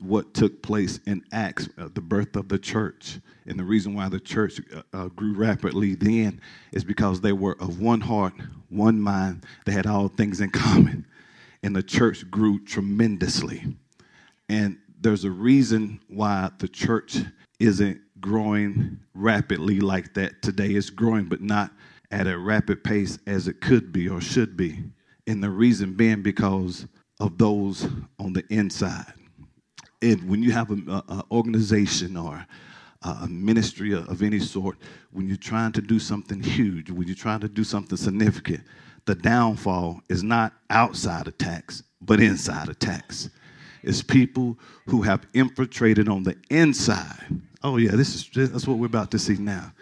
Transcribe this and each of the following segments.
What took place in Acts, uh, the birth of the church. And the reason why the church uh, uh, grew rapidly then is because they were of one heart, one mind. They had all things in common. And the church grew tremendously. And there's a reason why the church isn't growing rapidly like that today. It's growing, but not at a rapid pace as it could be or should be. And the reason being because of those on the inside and when you have an organization or a ministry of any sort, when you're trying to do something huge, when you're trying to do something significant, the downfall is not outside attacks, but inside attacks. It's people who have infiltrated on the inside. Oh yeah, this is that's what we're about to see now.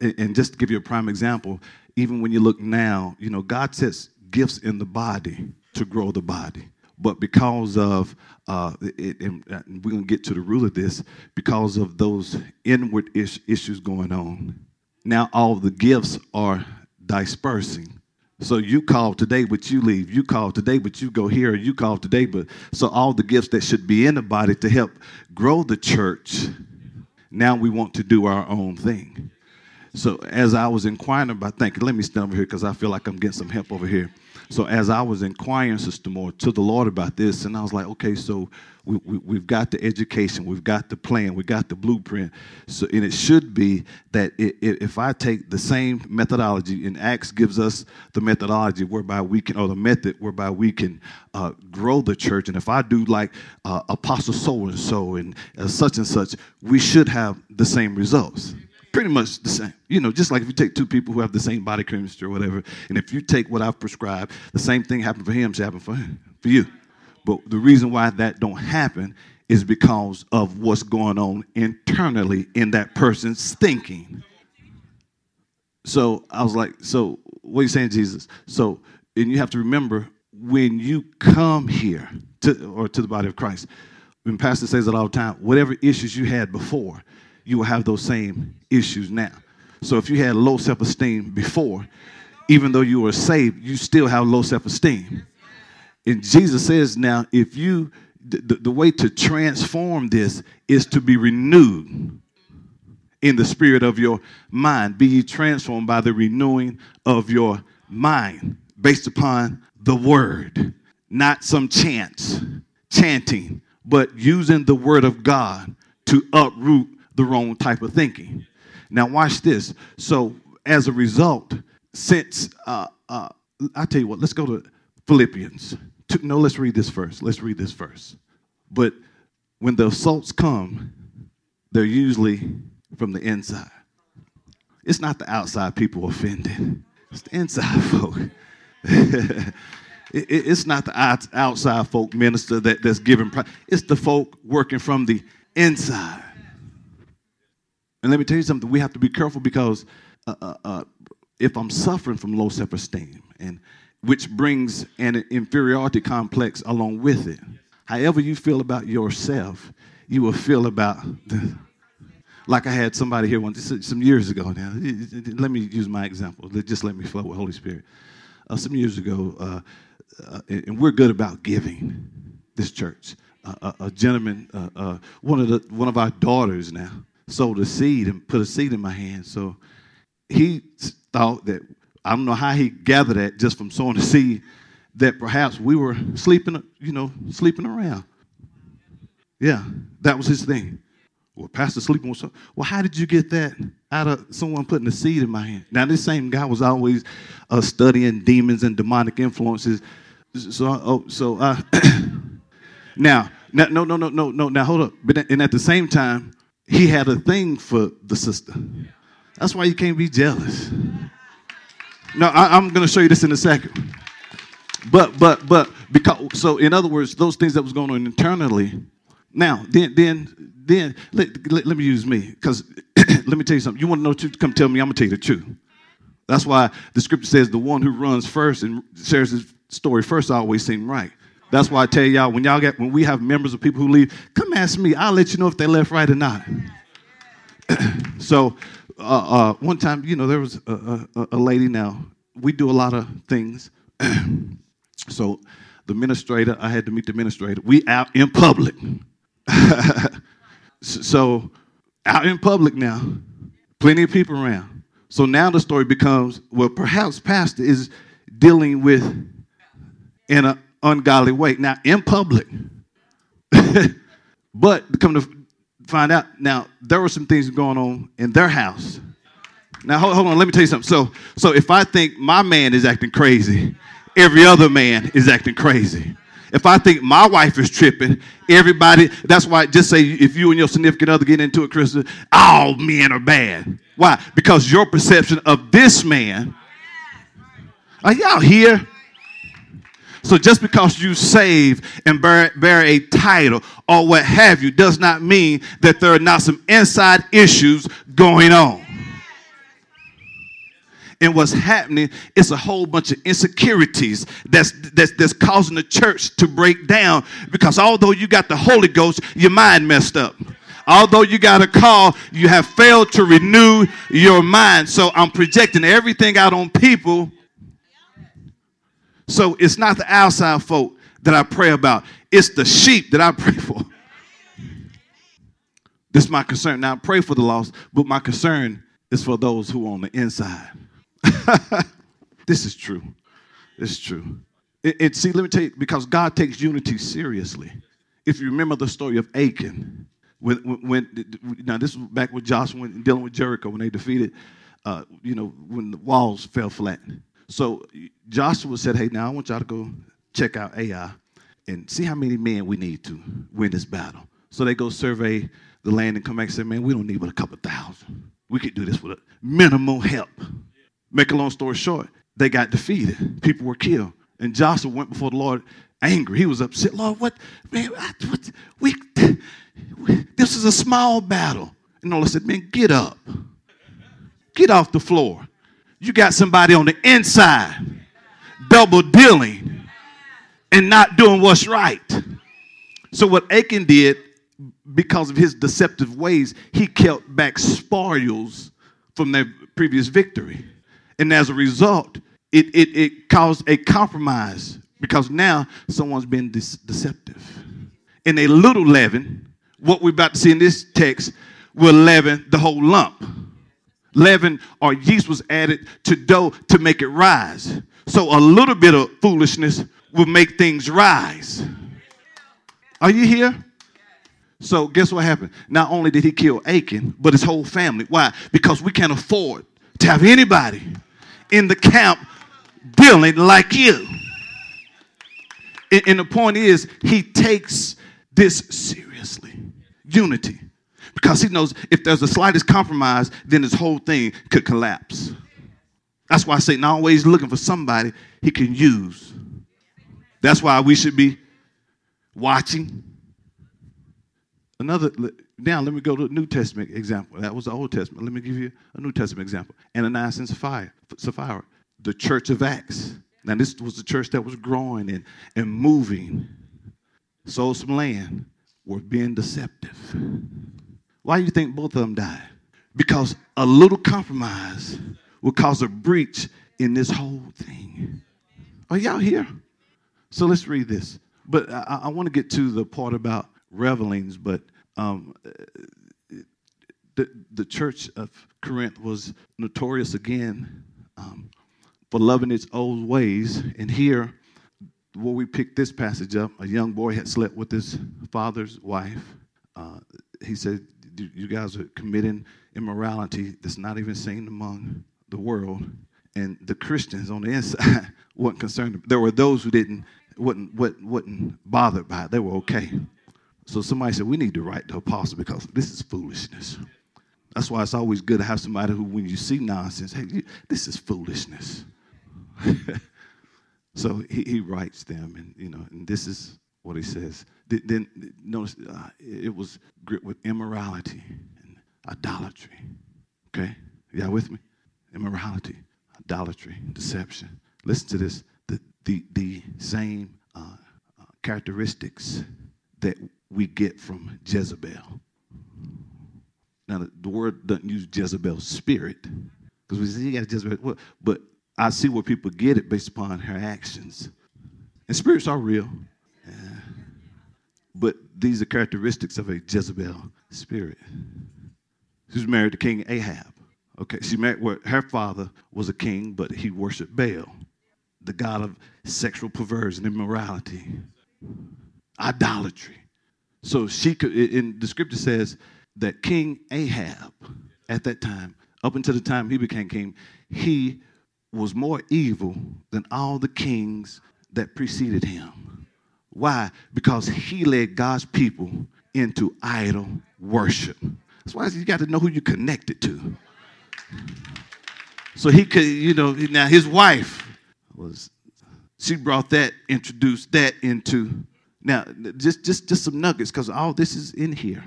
And, and just to give you a prime example, even when you look now, you know, God sets gifts in the body to grow the body but because of uh, it, and we're going to get to the root of this because of those inward is- issues going on now all the gifts are dispersing. So you call today but you leave. You call today but you go here. You call today but so all the gifts that should be in the body to help grow the church now we want to do our own thing. So as i was inquiring about thinking let me stand over here because i feel like i'm getting some help over here so as I was inquiring, Sister Moore, to the Lord about this, and I was like, okay, so we, we, we've got the education, we've got the plan, we've got the blueprint. So, and it should be that it, it, if I take the same methodology, and Acts gives us the methodology whereby we can, or the method whereby we can uh, grow the church, and if I do like uh, Apostle so and so and uh, such and such, we should have the same results pretty much the same. You know, just like if you take two people who have the same body chemistry or whatever, and if you take what I've prescribed, the same thing happened for him should happen for him, for you. But the reason why that don't happen is because of what's going on internally in that person's thinking. So I was like, so what are you saying, Jesus? So, and you have to remember when you come here to or to the body of Christ, when Pastor says it all the time, whatever issues you had before, you will have those same issues now. So if you had low self esteem before, even though you were saved, you still have low self esteem. And Jesus says now, if you, the, the way to transform this is to be renewed in the spirit of your mind. Be ye transformed by the renewing of your mind based upon the word, not some chants, chanting, but using the word of God to uproot the wrong type of thinking. Now, watch this. So, as a result, since uh, uh, I tell you what, let's go to Philippians. No, let's read this first. Let's read this first. But when the assaults come, they're usually from the inside. It's not the outside people offended, it's the inside folk. it's not the outside folk minister that, that's giving, it's the folk working from the inside. And let me tell you something, we have to be careful because uh, uh, uh, if I'm suffering from low self esteem, and which brings an inferiority complex along with it, however you feel about yourself, you will feel about the, like I had somebody here once some years ago now. Let me use my example. Just let me flow with Holy Spirit. Uh, some years ago, uh, uh, and we're good about giving this church. a gentleman, one of the one of our daughters now, sowed a seed and put a seed in my hand. So he thought that I don't know how he gathered that just from sowing a seed that perhaps we were sleeping, you know, sleeping around. Yeah, that was his thing. Well, Pastor sleeping with something. Well, how did you get that out of someone putting a seed in my hand? Now, this same guy was always uh, studying demons and demonic influences. So, oh, so uh, now, no, no, no, no, no. Now, hold up. But and at the same time, he had a thing for the sister. That's why you can't be jealous. No, I, am going to show you this in a second. But, but, but, because, so in other words, those things that was going on internally, Now, then, then, then, let, let, let me use me, because let me tell you something. You want to know truth? Come tell me. I'm gonna tell you the truth. That's why the scripture says the one who runs first and shares his story first always seem right. That's why I tell y'all when y'all get when we have members of people who leave, come ask me. I'll let you know if they left right or not. so uh, uh, one time, you know, there was a, a, a lady. Now we do a lot of things. so the administrator, I had to meet the administrator. We out in public. so out in public now, plenty of people around. So now the story becomes well, perhaps pastor is dealing with in an ungodly way. Now in public. but come to find out, now there were some things going on in their house. Now hold, hold on, let me tell you something. So so if I think my man is acting crazy, every other man is acting crazy. If I think my wife is tripping, everybody, that's why just say if you and your significant other get into it, Chris, all men are bad. Why? Because your perception of this man, are y'all here? So just because you save and bear, bear, a title or what have you does not mean that there are not some inside issues going on and what's happening is a whole bunch of insecurities that's, that's, that's causing the church to break down because although you got the Holy Ghost, your mind messed up. Although you got a call, you have failed to renew your mind. So I'm projecting everything out on people. So it's not the outside folk that I pray about, it's the sheep that I pray for. This is my concern. Now I pray for the lost, but my concern is for those who are on the inside. this is true. Is true. It, it, see, let me tell you, because God takes unity seriously. If you remember the story of Achan, when, when now this was back with Joshua dealing with Jericho when they defeated, uh, you know, when the walls fell flat. So Joshua said, "Hey, now I want y'all to go check out Ai and see how many men we need to win this battle." So they go survey the land and come back and say, "Man, we don't need but a couple thousand. We could do this with a minimal help." Make a long story short, they got defeated. People were killed. And Joshua went before the Lord angry. He was upset. Lord, what, man, what, we, this is a small battle. And the Lord said, man, get up. Get off the floor. You got somebody on the inside double dealing and not doing what's right. So what Achan did, because of his deceptive ways, he kept back spoils from their previous victory. And as a result, it, it, it caused a compromise because now someone's been de- deceptive. And a little leaven, what we're about to see in this text, will leaven the whole lump. Leaven or yeast was added to dough to make it rise. So a little bit of foolishness will make things rise. Are you here? So guess what happened? Not only did he kill Achan, but his whole family. Why? Because we can't afford to have anybody in the camp dealing like you. And the point is, he takes this seriously unity. Because he knows if there's the slightest compromise, then this whole thing could collapse. That's why Satan always looking for somebody he can use. That's why we should be watching. Another now, let me go to a New Testament example. That was the Old Testament. Let me give you a New Testament example. Ananias and Sapphira, Sapphira, the church of Acts. Now, this was the church that was growing and, and moving. Sold some land, were being deceptive. Why do you think both of them died? Because a little compromise will cause a breach in this whole thing. Are y'all here? So let's read this. But I, I want to get to the part about revelings, but um, the, the church of Corinth was notorious again um, for loving its old ways. And here, where we picked this passage up, a young boy had slept with his father's wife. Uh, he said, You guys are committing immorality that's not even seen among the world. And the Christians on the inside weren't concerned. There were those who didn't, wouldn't, wasn't, wasn't bothered by it. They were okay. So somebody said, we need to write the apostle because this is foolishness. That's why it's always good to have somebody who, when you see nonsense, hey, this is foolishness. so he, he writes them, and you know, and this is what he says. Then notice uh, it was gripped with immorality and idolatry. Okay? Y'all with me? Immorality, idolatry, deception. Listen to this. The, the, the same uh, uh, characteristics that we get from Jezebel. Now, the, the word doesn't use Jezebel's spirit because we say you got Jezebel, but I see where people get it based upon her actions. And spirits are real. Yeah. But these are characteristics of a Jezebel spirit. Was married to King Ahab. Okay, she married her father was a king, but he worshiped Baal, the god of sexual perversion, immorality, idolatry. So she could, in the scripture says that King Ahab, at that time, up until the time he became king, he was more evil than all the kings that preceded him. Why? Because he led God's people into idol worship. That's why you got to know who you're connected to. So he could, you know, now his wife was, she brought that, introduced that into, now just just just some nuggets because all this is in here.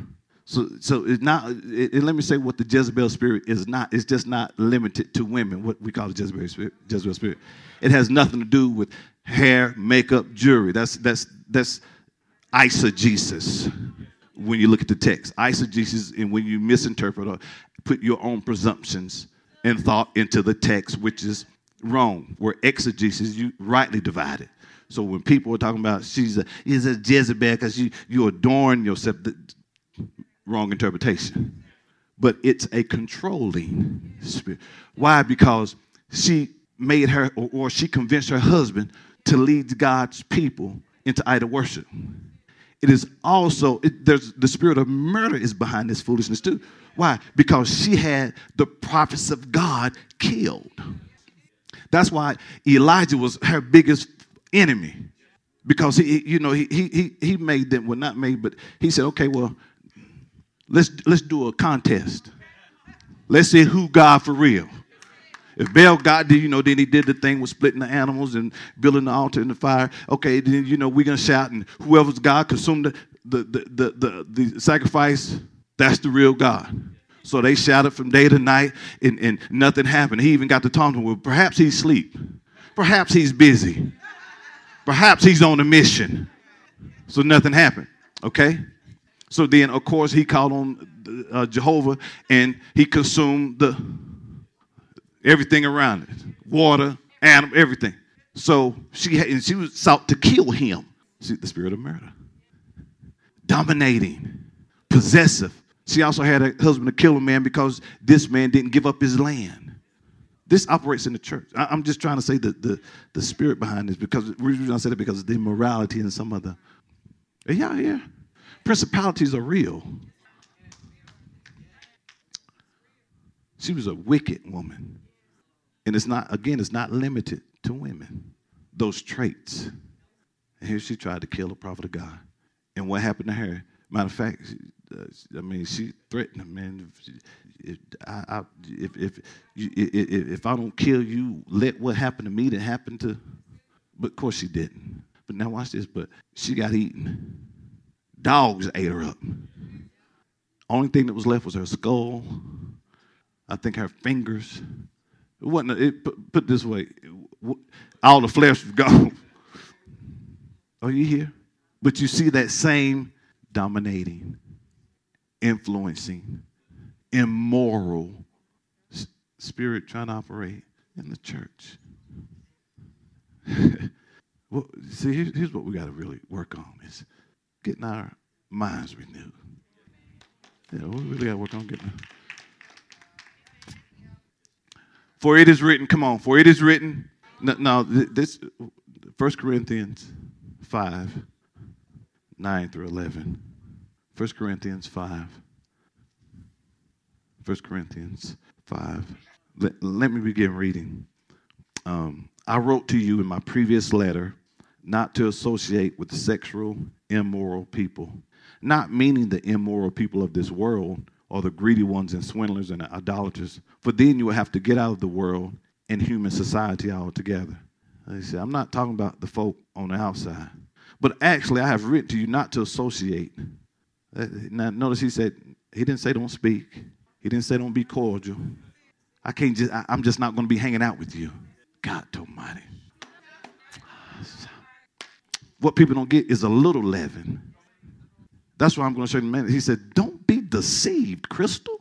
So, so it's not. It, let me say what the Jezebel spirit is not. It's just not limited to women. What we call the Jezebel spirit. Jezebel spirit. It has nothing to do with hair, makeup, jewelry. That's that's that's eisegesis. When you look at the text, eisegesis, and when you misinterpret or put your own presumptions and thought into the text, which is wrong. Where exegesis, you rightly divide it. So when people are talking about she's a is a Jezebel because you you adorn yourself, wrong interpretation. But it's a controlling spirit. Why? Because she made her, or, or she convinced her husband to lead God's people into idol worship. It is also, it, there's the spirit of murder is behind this foolishness too. Why? Because she had the prophets of God killed. That's why Elijah was her biggest enemy. Because he, you know, he, he, he made them, well, not made, but he said, okay, well, Let's let's do a contest. Let's see who God for real. If Baal got did, you know, then he did the thing with splitting the animals and building the altar in the fire. Okay, then you know we're gonna shout, and whoever's God consumed the the the the, the, the sacrifice, that's the real God. So they shouted from day to night, and, and nothing happened. He even got to talk to him. Well, perhaps he's asleep. Perhaps he's busy. Perhaps he's on a mission. So nothing happened. Okay? So then, of course, he called on uh, Jehovah and he consumed the everything around it water, animal, everything. So she, had, and she was sought to kill him. See, the spirit of murder. Dominating, possessive. She also had a husband to kill a man because this man didn't give up his land. This operates in the church. I, am just trying to say the, the, the spirit behind this because I said it because of the immorality and some other. Are y'all here? Principalities are real. She was a wicked woman. And it's not, again, it's not limited to women, those traits. And here she tried to kill a prophet of God. And what happened to her? Matter of fact, uh, I mean, she threatened him, man. If, I, I, if, if, if, if I don't kill you, let what happened to me that happened to. But of course she didn't. But now watch this. But she got eaten. Dogs ate her up. Only thing that was left was her skull. I think her fingers. It wasn't. It, put, put this way, all the flesh was gone. Are you here? But you see that same dominating, influencing, immoral spirit trying to operate in the church. well, see, here's what we got to really work on is getting our minds renewed. Yeah, we really got to work on getting. For it is written, come on, for it is written. No, no this, 1 Corinthians 5, 9 through 11. 1 Corinthians 5. 1 Corinthians 5. Let, let me begin reading. Um, I wrote to you in my previous letter not to associate with the sexual immoral people, not meaning the immoral people of this world or the greedy ones and swindlers and idolaters, for then you will have to get out of the world and human society altogether. He said, I'm not talking about the folk on the outside, But actually, I have written to you not to associate. Uh, now, notice he said, he didn't say don't speak. He didn't say don't be cordial. I can't just, I, I'm just not going to be hanging out with you. God Almighty. What people don't get is a little leaven. That's why I'm going to show you in. He said, Don't be deceived, Crystal.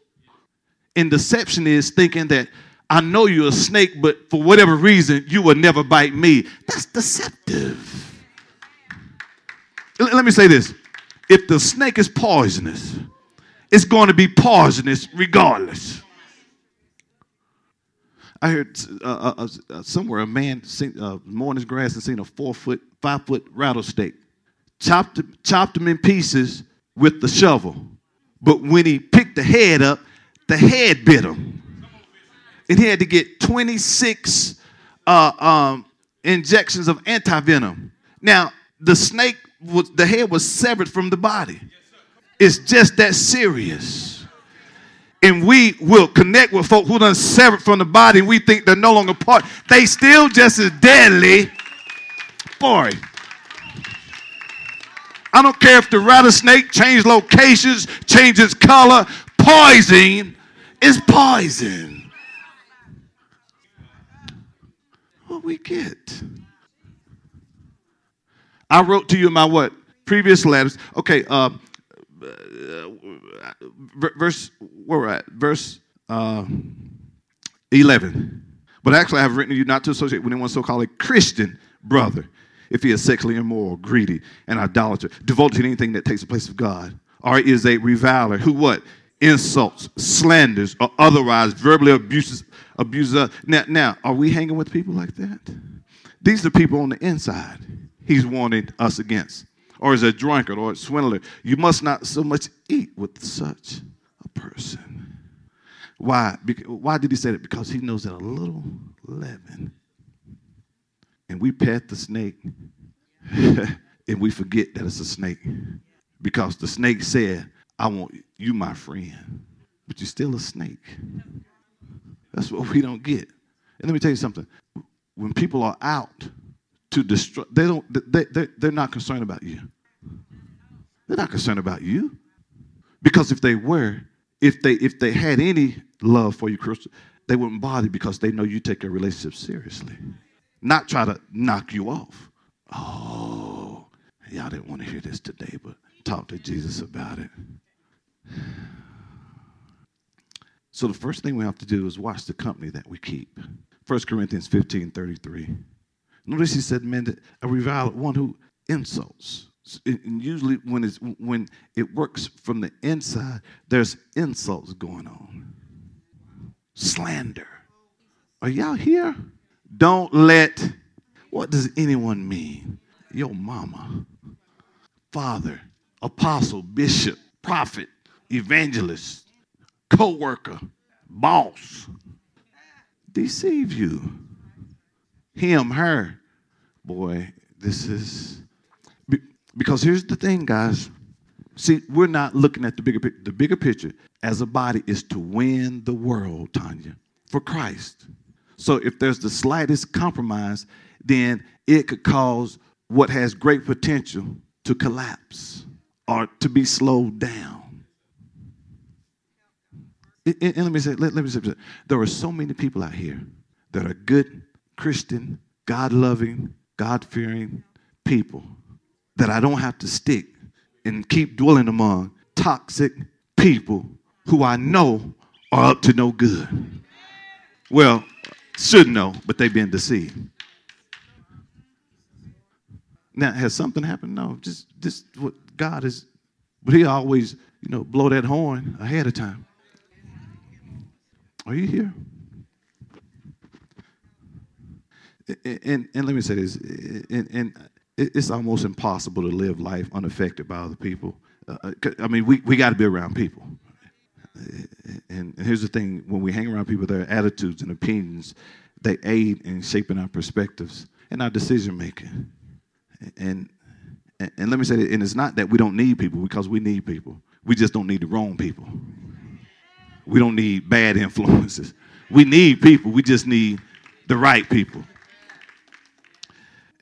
And deception is thinking that I know you're a snake, but for whatever reason, you will never bite me. That's deceptive. Let me say this if the snake is poisonous, it's going to be poisonous regardless. I heard uh, uh, uh, somewhere a man seen, uh, mowing his grass and seen a four foot, five foot rattlesnake. Chopped, chopped him in pieces with the shovel. But when he picked the head up, the head bit him. And he had to get 26 uh, um, injections of antivenom. Now, the snake, was, the head was severed from the body. It's just that serious and we will connect with folk who done severed from the body and we think they're no longer part, they still just as deadly. Boy. I don't care if the rattlesnake changed locations, changes color, poison is poison. What we get. I wrote to you in my what? Previous letters. Okay, uh, verse, where we're at, verse uh, 11. But actually, I have written to you not to associate with anyone so called a Christian brother if he is sexually immoral, greedy, and idolater, devoted to anything that takes the place of God, or is a reviler who what? Insults, slanders, or otherwise verbally abuses, abuses. Now, now, are we hanging with people like that? These are people on the inside he's warning us against or is a drunkard or a swindler. You must not so much eat with such a person. Why? Why did he say that? Because he knows that a little leaven. And we pet the snake and we forget that it's a snake. Because the snake said, I want you, my friend, but you're still a snake. That's what we don't get. And let me tell you something. When people are out to destroy. They don't. They, they, they're not concerned about you. They're not concerned about you, because if they were, if they if they had any love for you, Crystal, they wouldn't bother because they know you take your relationship seriously, not try to knock you off. Oh, y'all didn't want to hear this today, but talk to Jesus about it. So the first thing we have to do is watch the company that we keep. 1 Corinthians 15 33. Notice he said, man, a reviler, one who insults. And usually when it's when it works from the inside, there's insults going on. Slander. Are y'all here? Don't let what does anyone mean? Your mama, father, apostle, bishop, prophet, evangelist, co-worker, boss deceive you him, her. Boy, this is because here's the thing, guys. See, we're not looking at the bigger picture. The bigger picture as a body is to win the world, Tanya, for Christ. So if there's the slightest compromise, then it could cause what has great potential to collapse or to be slowed down. And, and let me say, let, let me say, there are so many people out here that are good Christian, God loving, God fearing people that I don't have to stick and keep dwelling among toxic people who I know are up to no good. Well, should know, but they've been deceived. Now, has something happened? No, just just what God is, but He always, you know, blow that horn ahead of time. Are you here? And, and let me say this, and, and it's almost impossible to live life unaffected by other people. Uh, uh I mean, we, we got to be around people. And, and here's the thing when we hang around people, their attitudes and opinions, they aid in shaping our perspectives and our decision making. And, and, and let me say that, and it's not that we don't need people because we need people. We just don't need the wrong people. We don't need bad influences. We need people. We just need the right people.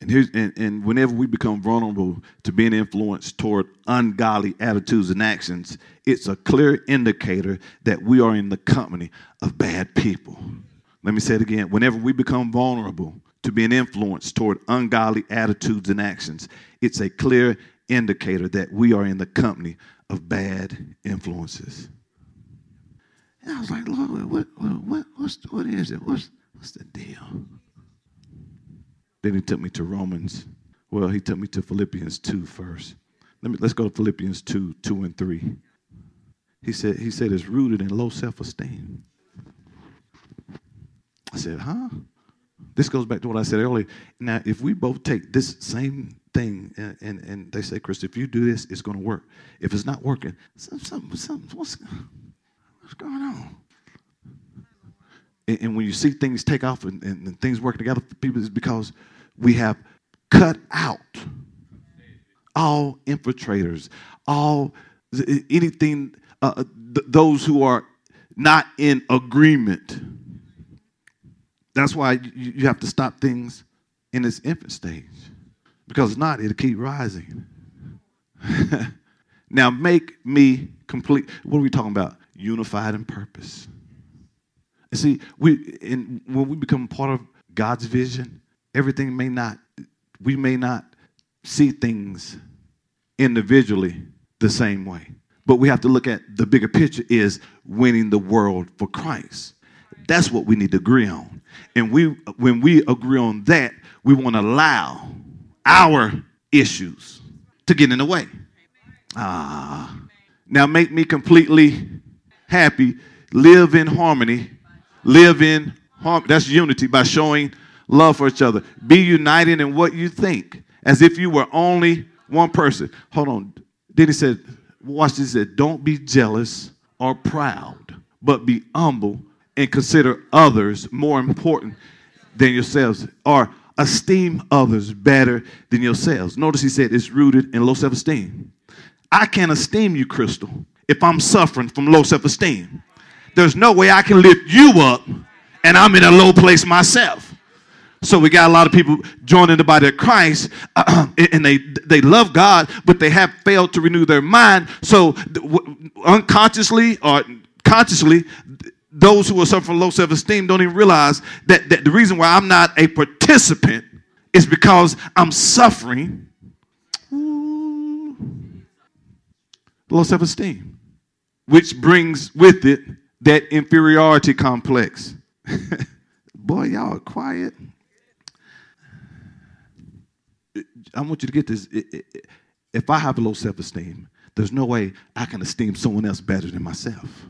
And, here's, and, and whenever we become vulnerable to being influenced toward ungodly attitudes and actions, it's a clear indicator that we are in the company of bad people. Let me say it again. Whenever we become vulnerable to being influenced toward ungodly attitudes and actions, it's a clear indicator that we are in the company of bad influences. And I was like, Lord, what, what, what's, what is it? What's, what's the deal? Then he took me to Romans. Well, he took me to Philippians 2 first. Let me, let's go to Philippians 2, 2 and 3. He said, he said it's rooted in low self-esteem. I said, huh? This goes back to what I said earlier. Now, if we both take this same thing and, and, and they say, Chris, if you do this, it's going to work. If it's not working, something, something, what's, what's going on? And, and, when you see things take off and, and, things working together for people, it's because we have cut out all infiltrators, all anything, uh, uh, th- those who are not in agreement. That's why you, you have to stop things in its infant stage. Because not, it'll keep rising. now make me complete. What are we talking about? Unified in purpose. And see, we and when we become part of God's vision, everything may not, we may not see things individually the same way. But we have to look at the bigger picture is winning the world for Christ. That's what we need to agree on. And we when we agree on that, we want to allow our issues to get in the way. Ah. Now make me completely happy, live in harmony, live in harmony. That's unity by showing love for each other. Be united in what you think, as if you were only one person. Hold on. Then he said, watch this. He said, don't be jealous or proud, but be humble and consider others more important than yourselves, or esteem others better than yourselves. Notice he said it's rooted in low self esteem. I can't esteem you, Crystal, if I'm suffering from low self esteem. There's no way I can lift you up and I'm in a low place myself. So we got a lot of people joining the body of Christ, and they they love God, but they have failed to renew their mind. So unconsciously or consciously, those who are suffering low self-esteem don't even realize that, that the reason why I'm not a participant is because I'm suffering low self-esteem, which brings with it that inferiority complex. Boy, y'all are quiet. I want you to get this. If I have low self esteem, there's no way I can esteem someone else better than myself.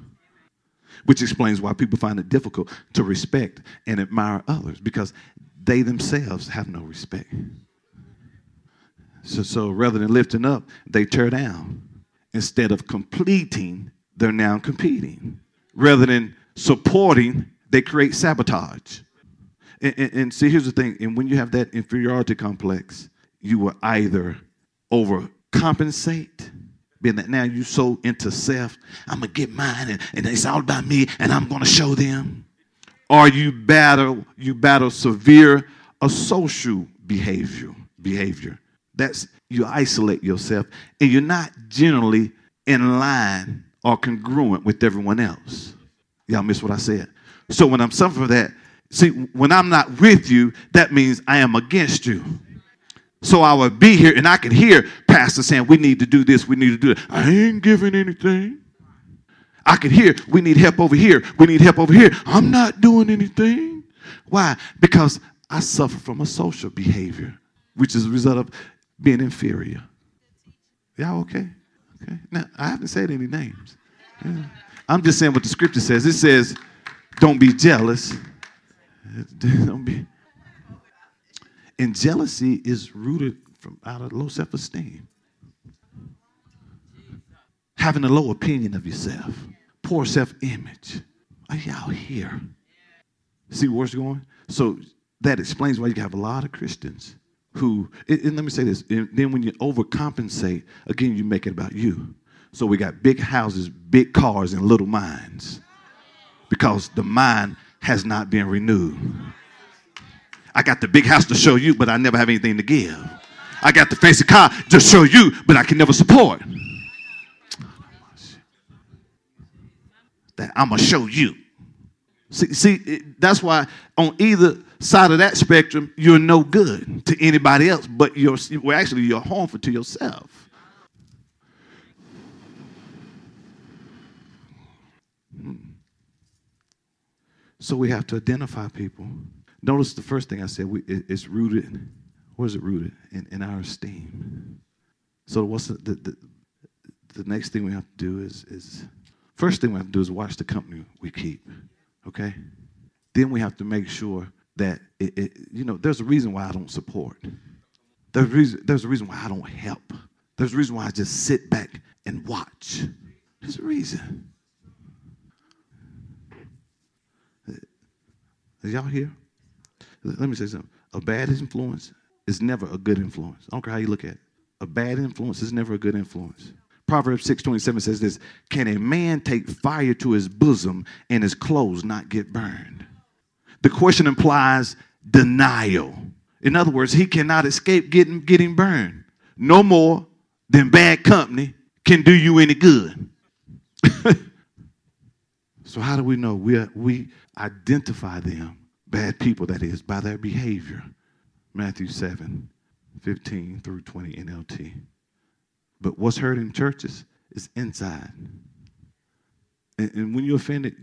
Which explains why people find it difficult to respect and admire others because they themselves have no respect. So, so rather than lifting up, they tear down. Instead of completing, they're now competing. Rather than supporting, they create sabotage. And, and, and see, here's the thing. And when you have that inferiority complex, you will either overcompensate, being that now you're so into self, I'm gonna get mine and, and it's all about me and I'm gonna show them. Or you battle, you battle severe a social behavior, behavior. That's you isolate yourself and you're not generally in line or congruent with everyone else. Y'all miss what I said. So when I'm suffering that, see, when I'm not with you, that means I am against you. So I would be here and I could hear Pastor saying, We need to do this, we need to do that. I ain't giving anything. I could hear, We need help over here, we need help over here. I'm not doing anything. Why? Because I suffer from a social behavior, which is a result of being inferior. Y'all okay? Okay. Now, I haven't said any names. Yeah. I'm just saying what the scripture says. It says, Don't be jealous. Don't be and jealousy is rooted from out of low self-esteem. Having a low opinion of yourself, poor self-image. Are y'all here? See where it's going? So that explains why you have a lot of Christians who, and let me say this, then when you overcompensate, again, you make it about you. So we got big houses, big cars, and little minds because the mind has not been renewed. I got the big house to show you, but I never have anything to give. I got the fancy car to show you, but I can never support. That I'm gonna show you. See, see, that's why on either side of that spectrum, you're no good to anybody else, but you're well, actually you're harmful to yourself. Hmm. So we have to identify people. Notice the first thing I said, we, it, it's rooted, where is it rooted? In, in our esteem. So what's the, the, the, next thing we have to do is, is, first thing we have to do is watch the company we keep, okay? Then we have to make sure that, it, it, you know, there's a reason why I don't support. There's a, reason, there's a reason why I don't help. There's a reason why I just sit back and watch. There's a reason. Is y'all here? Let me say something. A bad influence is never a good influence. I don't care how you look at it. A bad influence is never a good influence. Proverbs 6:27 says this, "Can a man take fire to his bosom and his clothes not get burned?" The question implies denial. In other words, he cannot escape getting getting burned. No more than bad company can do you any good. so how do we know? We, we identify them bad people, that is, by their behavior. Matthew 7, 15 through 20 NLT. But what's hurt in churches is inside. And, and when you're offended,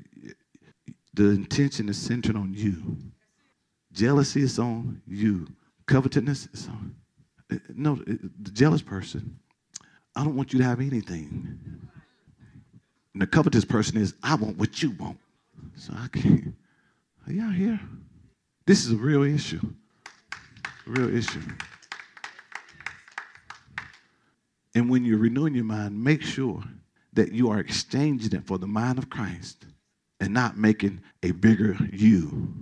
the intention is centered on you. Jealousy is on you. Covetousness is on. Eh, no, eh, the jealous person, I don't want you to have anything. And the covetous person is, I want what you want. So I can't. Are y'all here? This is a real issue. A real issue. And when you're renewing your mind, make sure that you are exchanging it for the mind of Christ and not making a bigger you.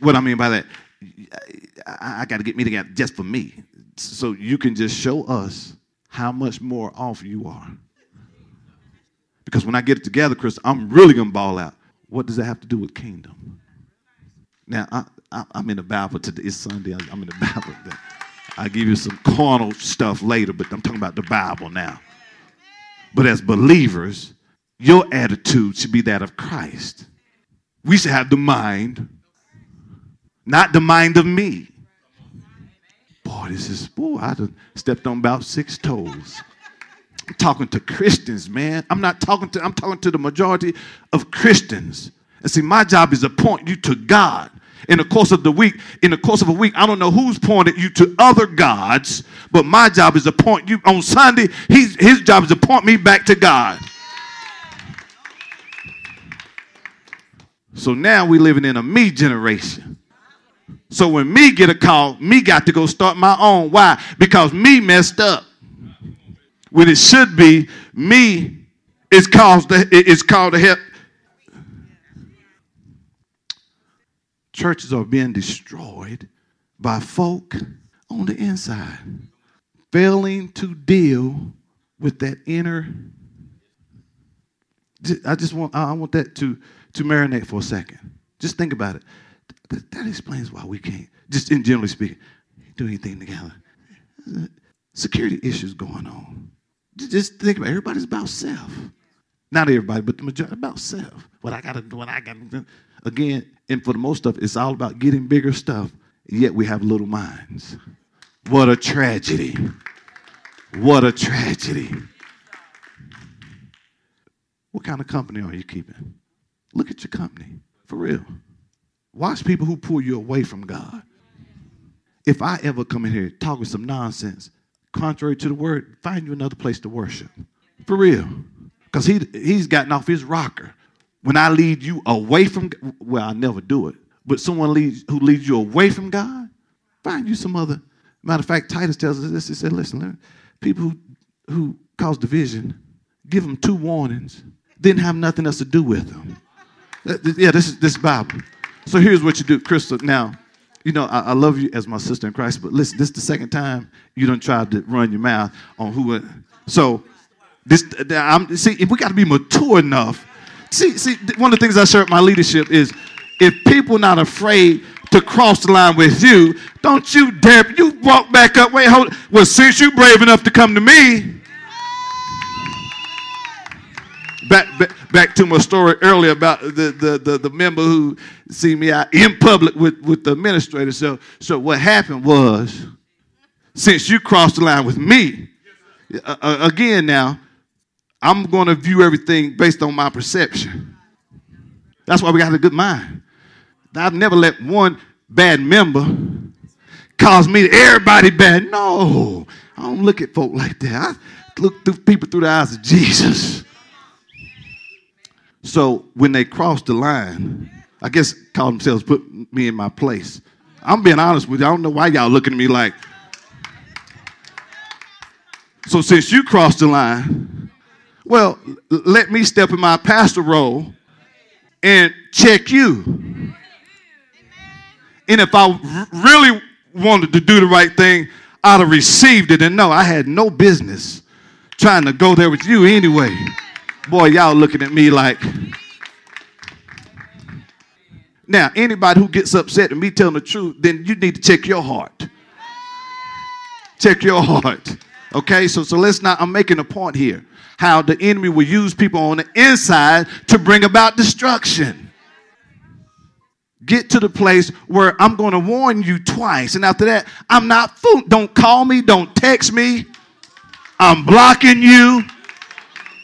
What I mean by that, I, got to get me together just for me. So you can just show us how much more off you are. Because when I get it together, Chris, I'm really going to ball out. What does that have to do with kingdom? Now, I, am in the Bible today. It's Sunday. I'm in the Bible. I'll give you some carnal stuff later, but I'm talking about the Bible now. But as believers, your attitude should be that of Christ. We should have the mind, not the mind of me. Boy, this is, boy, I stepped on about six toes. I'm talking to Christians, man. I'm not talking to, I'm talking to the majority of Christians. And see, my job is to point you to God. In the course of the week, in the course of a week, I don't know who's pointed you to other gods, but my job is to point you on Sunday. He's, his job is to point me back to God. So now we're living in a me generation. So when me get a call, me got to go start my own. Why? Because me messed up when it should be me is called is called to help. Churches are being destroyed by folk on the inside, failing to deal with that inner. I just want I want that to to marinate for a second. Just think about it. That, that explains why we can't, just in generally speaking, do anything together. Security issues going on. Just think about it. everybody's about self. Not everybody, but the majority about self. What I gotta do, what I gotta do. Again, and for the most stuff, it's all about getting bigger stuff, yet we have little minds. What a tragedy. What a tragedy. What kind of company are you keeping? Look at your company, for real. Watch people who pull you away from God. If I ever come in here talking some nonsense, contrary to the word, find you another place to worship. For real. Because he, he's gotten off his rocker. When I lead you away from, well, I never do it, but someone leads, who leads you away from God, find you some other. Matter of fact, Titus tells us this. He said, listen, people who, who cause division, give them two warnings, didn't have nothing else to do with them. Yeah, this is this Bible. So here's what you do, Crystal. Now, you know, I, I, love you as my sister in Christ, but listen, this is the second time you don't try to run your mouth on who. So this, I'm, see, if we got to be mature enough. See, see, one of the things I share with my leadership is if people not afraid to cross the line with you, don't you dare. You walk back up. Wait, hold. Well, since you brave enough to come to me, back, back, back to my story earlier about the, the, the, the, member who see me out in public with, with the administrator. So, so what happened was, since you crossed the line with me, uh, again now, I'm going to view everything based on my perception. That's why we got a good mind. I've never let one bad member cause me to everybody bad. No, I don't look at folk like that. I look through people through the eyes of Jesus. So when they crossed the line, I guess called themselves put me in my place. I'm being honest with you. I don't know why y'all looking at me like. So since you crossed the line, well, let me step in my pastor role and check you. And if I really wanted to do the right thing, I'd have received it. And no, I had no business trying to go there with you anyway. Boy, y'all looking at me like. Now, anybody who gets upset at me telling the truth, then you need to check your heart. Check your heart. Okay, so so let's not. I'm making a point here. How the enemy will use people on the inside to bring about destruction. Get to the place where I'm going to warn you twice, and after that, I'm not fool. Don't call me. Don't text me. I'm blocking you.